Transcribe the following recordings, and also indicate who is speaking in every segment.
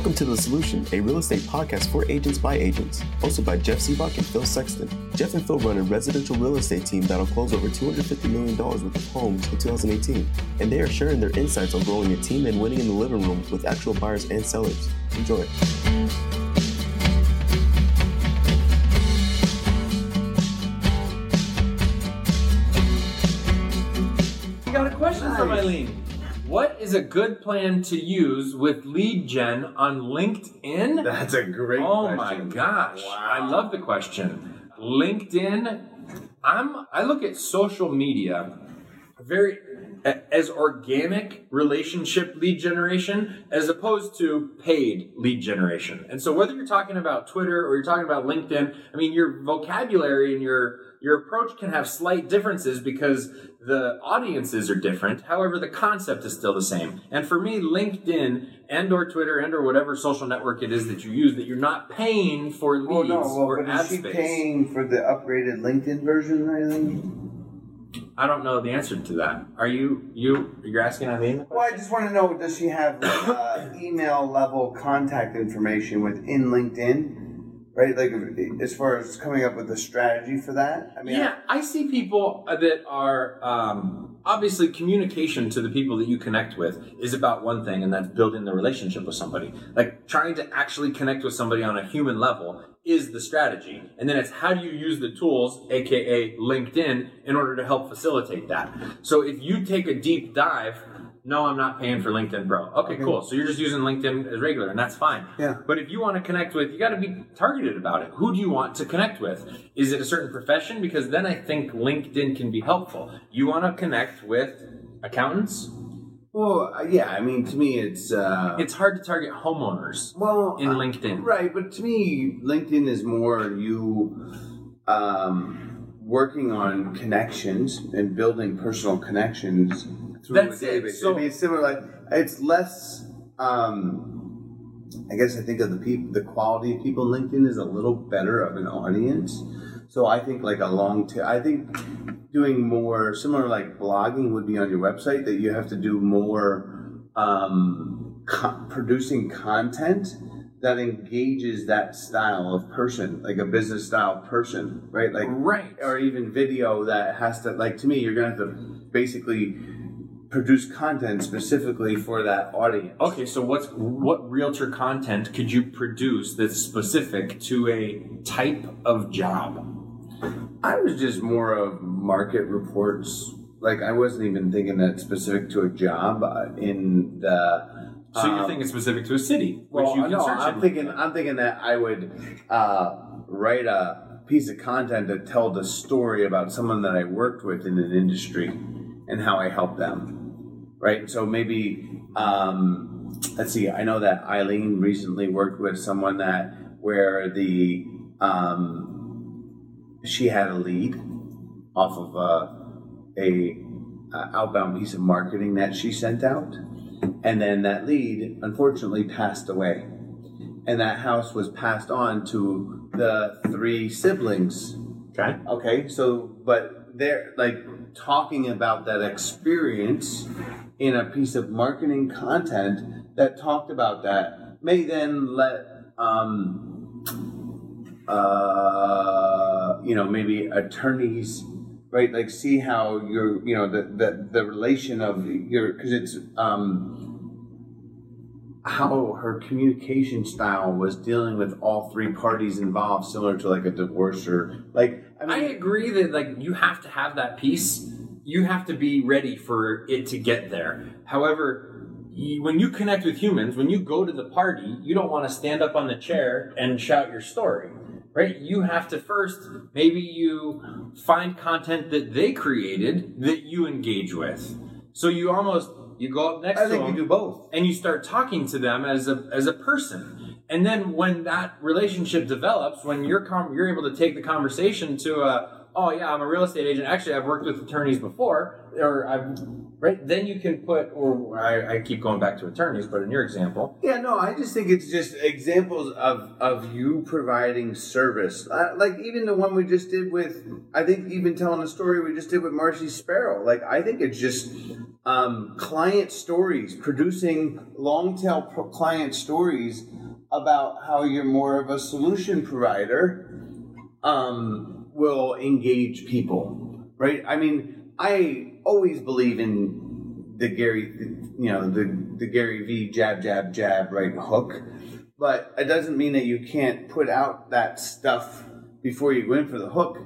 Speaker 1: Welcome to The Solution, a real estate podcast for agents by agents, hosted by Jeff Sibbach and Phil Sexton. Jeff and Phil run a residential real estate team that'll close over $250 million worth of homes in 2018, and they are sharing their insights on growing a team and winning in the living room with actual buyers and sellers. Enjoy.
Speaker 2: I got a question from Eileen. What is a good plan to use with lead gen on LinkedIn?
Speaker 3: That's a great
Speaker 2: oh
Speaker 3: question. oh question.
Speaker 2: my gosh.
Speaker 3: Wow.
Speaker 2: I love the question. LinkedIn, I'm I look at social media very as organic relationship lead generation as opposed to paid lead generation. And so whether you're talking about Twitter or you're talking about LinkedIn, I mean your vocabulary and your your approach can have slight differences because the audiences are different. However, the concept is still the same. And for me, LinkedIn and or Twitter and or whatever social network it is that you use that you're not paying for oh, leads
Speaker 3: Well, no, well,
Speaker 2: or
Speaker 3: but
Speaker 2: ad
Speaker 3: is she
Speaker 2: space.
Speaker 3: paying for the upgraded LinkedIn version, Eileen?
Speaker 2: I don't know the answer to that. Are you you you're asking Eileen?
Speaker 3: Well, I just want to know: Does she have uh, email level contact information within LinkedIn? Right, like as far as coming up with a strategy for that. I mean,
Speaker 2: Yeah, I see people that are um, obviously communication to the people that you connect with is about one thing, and that's building the relationship with somebody. Like trying to actually connect with somebody on a human level is the strategy, and then it's how do you use the tools, aka LinkedIn, in order to help facilitate that. So if you take a deep dive. No, I'm not paying for LinkedIn Pro. Okay, cool. So you're just using LinkedIn as regular, and that's fine.
Speaker 3: Yeah.
Speaker 2: But if you want to connect with, you got to be targeted about it. Who do you want to connect with? Is it a certain profession? Because then I think LinkedIn can be helpful. You want to connect with accountants?
Speaker 3: Well, uh, yeah. I mean, to me, it's uh,
Speaker 2: It's hard to target homeowners
Speaker 3: well
Speaker 2: in
Speaker 3: uh,
Speaker 2: LinkedIn.
Speaker 3: Right, but to me, LinkedIn is more you um, working on connections and building personal connections through
Speaker 2: That's
Speaker 3: a
Speaker 2: it. So-
Speaker 3: I mean, it's similar. Like it's less. Um, I guess I think of the people, the quality of people in LinkedIn is a little better of an audience. So I think like a long tail. I think doing more similar like blogging would be on your website that you have to do more um, co- producing content that engages that style of person, like a business style person, right? Like
Speaker 2: Right.
Speaker 3: or even video that has to like to me you're gonna have to basically produce content specifically for that audience.
Speaker 2: Okay, so what's what realtor content could you produce that's specific to a type of job?
Speaker 3: I was just more of market reports. Like I wasn't even thinking that specific to a job uh, in the.
Speaker 2: So you're
Speaker 3: um,
Speaker 2: thinking specific to a city, which
Speaker 3: Well,
Speaker 2: you can
Speaker 3: no, I'm
Speaker 2: in.
Speaker 3: thinking. I'm thinking that I would uh, write a piece of content to tell the story about someone that I worked with in an industry and how I helped them. Right. So maybe um, let's see. I know that Eileen recently worked with someone that where the um, she had a lead off of uh, a, a outbound piece of marketing that she sent out and then that lead unfortunately passed away and that house was passed on to the three siblings
Speaker 2: okay.
Speaker 3: okay so but they're like talking about that experience in a piece of marketing content that talked about that may then let um uh you know maybe attorneys right like see how you're you know the the, the relation of your because it's um how her communication style was dealing with all three parties involved similar to like a divorce or like i
Speaker 2: I agree that like you have to have that piece. You have to be ready for it to get there. However, when you connect with humans, when you go to the party, you don't want to stand up on the chair and shout your story, right? You have to first maybe you find content that they created that you engage with. So you almost you go up next
Speaker 3: i
Speaker 2: to
Speaker 3: think
Speaker 2: them
Speaker 3: you do both
Speaker 2: and you start talking to them as a as a person. And then when that relationship develops, when you're com- you're able to take the conversation to a oh yeah, I'm a real estate agent. Actually, I've worked with attorneys before, or I've right. Then you can put, or I, I keep going back to attorneys, but in your example,
Speaker 3: Yeah, no, I just think it's just examples of of you providing service. Uh, like even the one we just did with, I think even telling the story we just did with Marcy Sparrow. Like I think it's just um, client stories, producing long tail pro- client stories about how you're more of a solution provider. Um, will engage people, right? I mean, I always believe in the Gary, you know, the the Gary V jab jab jab right hook, but it doesn't mean that you can't put out that stuff before you go in for the hook.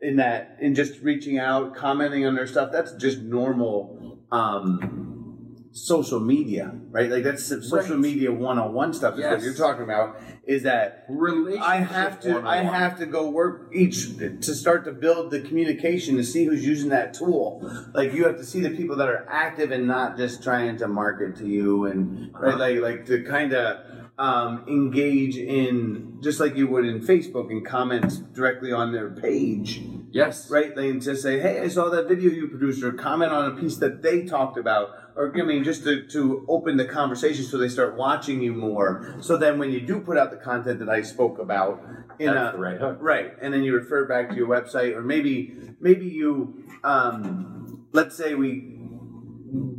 Speaker 3: In that, in just reaching out, commenting on their stuff, that's just normal um, social media, right? Like that's social
Speaker 2: Right.
Speaker 3: media one-on-one stuff. Is what you're talking about. Is that. I have to I have to go work each to start to build the communication to see who's using that tool. Like you have to see the people that are active and not just trying to market to you and right like like to kind of um, engage in just like you would in Facebook and comment directly on their page
Speaker 2: Yes.
Speaker 3: right? And just say, hey, I saw that video you produced, or comment on a piece that they talked about, or I mean, just to, to open the conversation so they start watching you more. So then when you do put out the content that I spoke about in
Speaker 2: That's
Speaker 3: a
Speaker 2: the right hook.
Speaker 3: right, and then you refer back to your website, or maybe maybe you, um, let's say we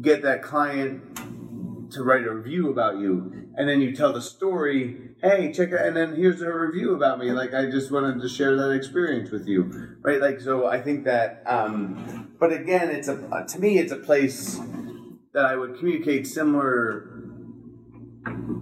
Speaker 3: get that client to write a review about you, and then you tell the story. Hey, check it, and then here's a review about me. Like I just wanted to share that experience with you, right? Like so, I think that. Um, but again, it's a to me, it's a place that I would communicate similar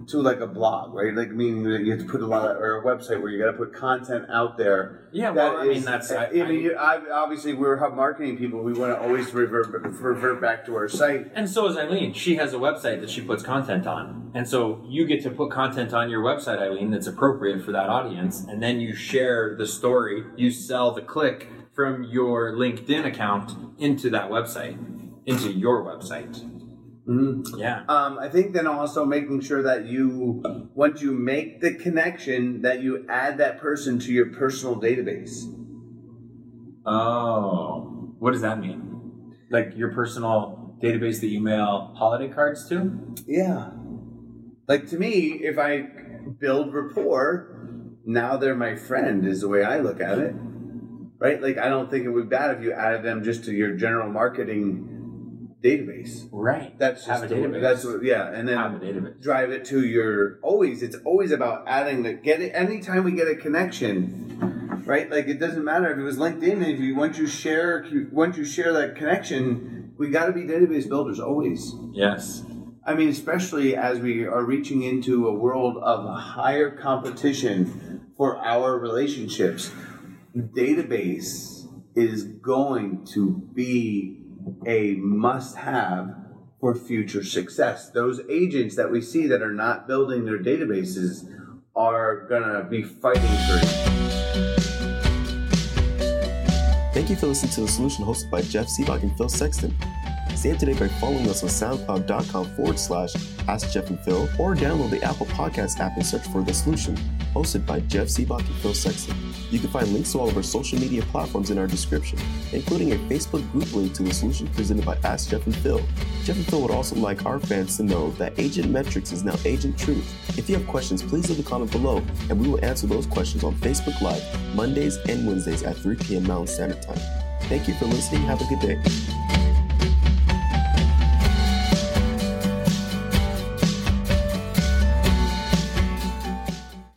Speaker 3: to like a blog, right? Like meaning that you have to put a lot of, or a website where you got to put content out there.
Speaker 2: Yeah,
Speaker 3: that
Speaker 2: well, I mean, that's-
Speaker 3: I,
Speaker 2: I-
Speaker 3: mean,
Speaker 2: I,
Speaker 3: obviously we're hub marketing people. We want to always revert revert back to our site.
Speaker 2: And so is Eileen. She has a website that she puts content on. And so you get to put content on your website, Eileen, that's appropriate for that audience. And then you share the story, you sell the click from your LinkedIn account into that website, into your website.
Speaker 3: Mhm.
Speaker 2: Yeah.
Speaker 3: Um, I think then also making sure that you, once you make the connection, that you add that person to your personal database.
Speaker 2: Oh. What does that mean? Like your personal database that you mail holiday cards to?
Speaker 3: Yeah. Like to me, if I build rapport, now they're my friend, is the way I look at it. Right? Like, I don't think it would be bad if you added them just to your general marketing database.
Speaker 2: Right.
Speaker 3: That's
Speaker 2: Have
Speaker 3: just
Speaker 2: a database.
Speaker 3: That's what, yeah, and then
Speaker 2: Have a database.
Speaker 3: drive it to your always it's always about adding the get it anytime we get a connection right like it doesn't matter if it was linkedin if you once you share once you share that connection we got to be database builders always
Speaker 2: Yes.
Speaker 3: i mean especially as we are reaching into a world of higher competition for our relationships database is going to be a must have for future success. Those agents that we see that are not building their databases are going to be fighting for it.
Speaker 1: Thank you for listening to The Solution hosted by Jeff Sibbach and Phil Sexton. Stay up to date by following us on soundcloud.com forward slash Ask Jeff and Phil or download the Apple Podcast app and search for The Solution, hosted by Jeff Sibbach and Phil Sexton. You can find links to all of our social media platforms in our description, including a Facebook group link to The Solution presented by Ask Jeff and Phil. Jeff and Phil would also like our fans to know that Agent Metrics is now Agent Truth. If you have questions, please leave a comment below and we will answer those questions on Facebook Live Mondays and Wednesdays at 3 p.m. Mountain Standard Time. Thank you for listening. Have a good day.